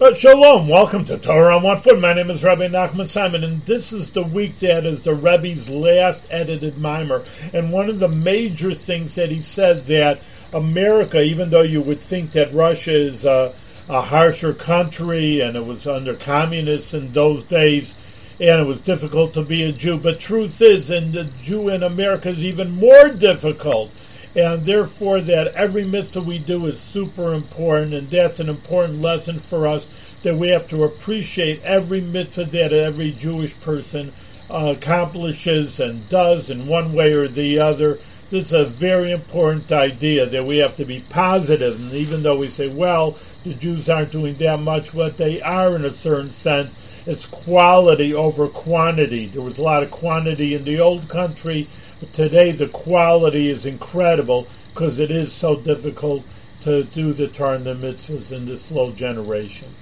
Uh, shalom, welcome to Torah on One Foot. My name is Rabbi Nachman Simon, and this is the week that is the Rebbe's last edited maamar. And one of the major things that he said that America, even though you would think that Russia is a, a harsher country and it was under communists in those days, and it was difficult to be a Jew, but truth is, and the Jew in America is even more difficult and therefore that every mitzvah we do is super important, and that's an important lesson for us that we have to appreciate every mitzvah that every Jewish person uh, accomplishes and does in one way or the other. This is a very important idea that we have to be positive. and even though we say, well, the Jews aren't doing that much, what they are in a certain sense. It's quality over quantity. There was a lot of quantity in the old country, but Today, the quality is incredible because it is so difficult to do the Torah and the mitzvahs in this slow generation.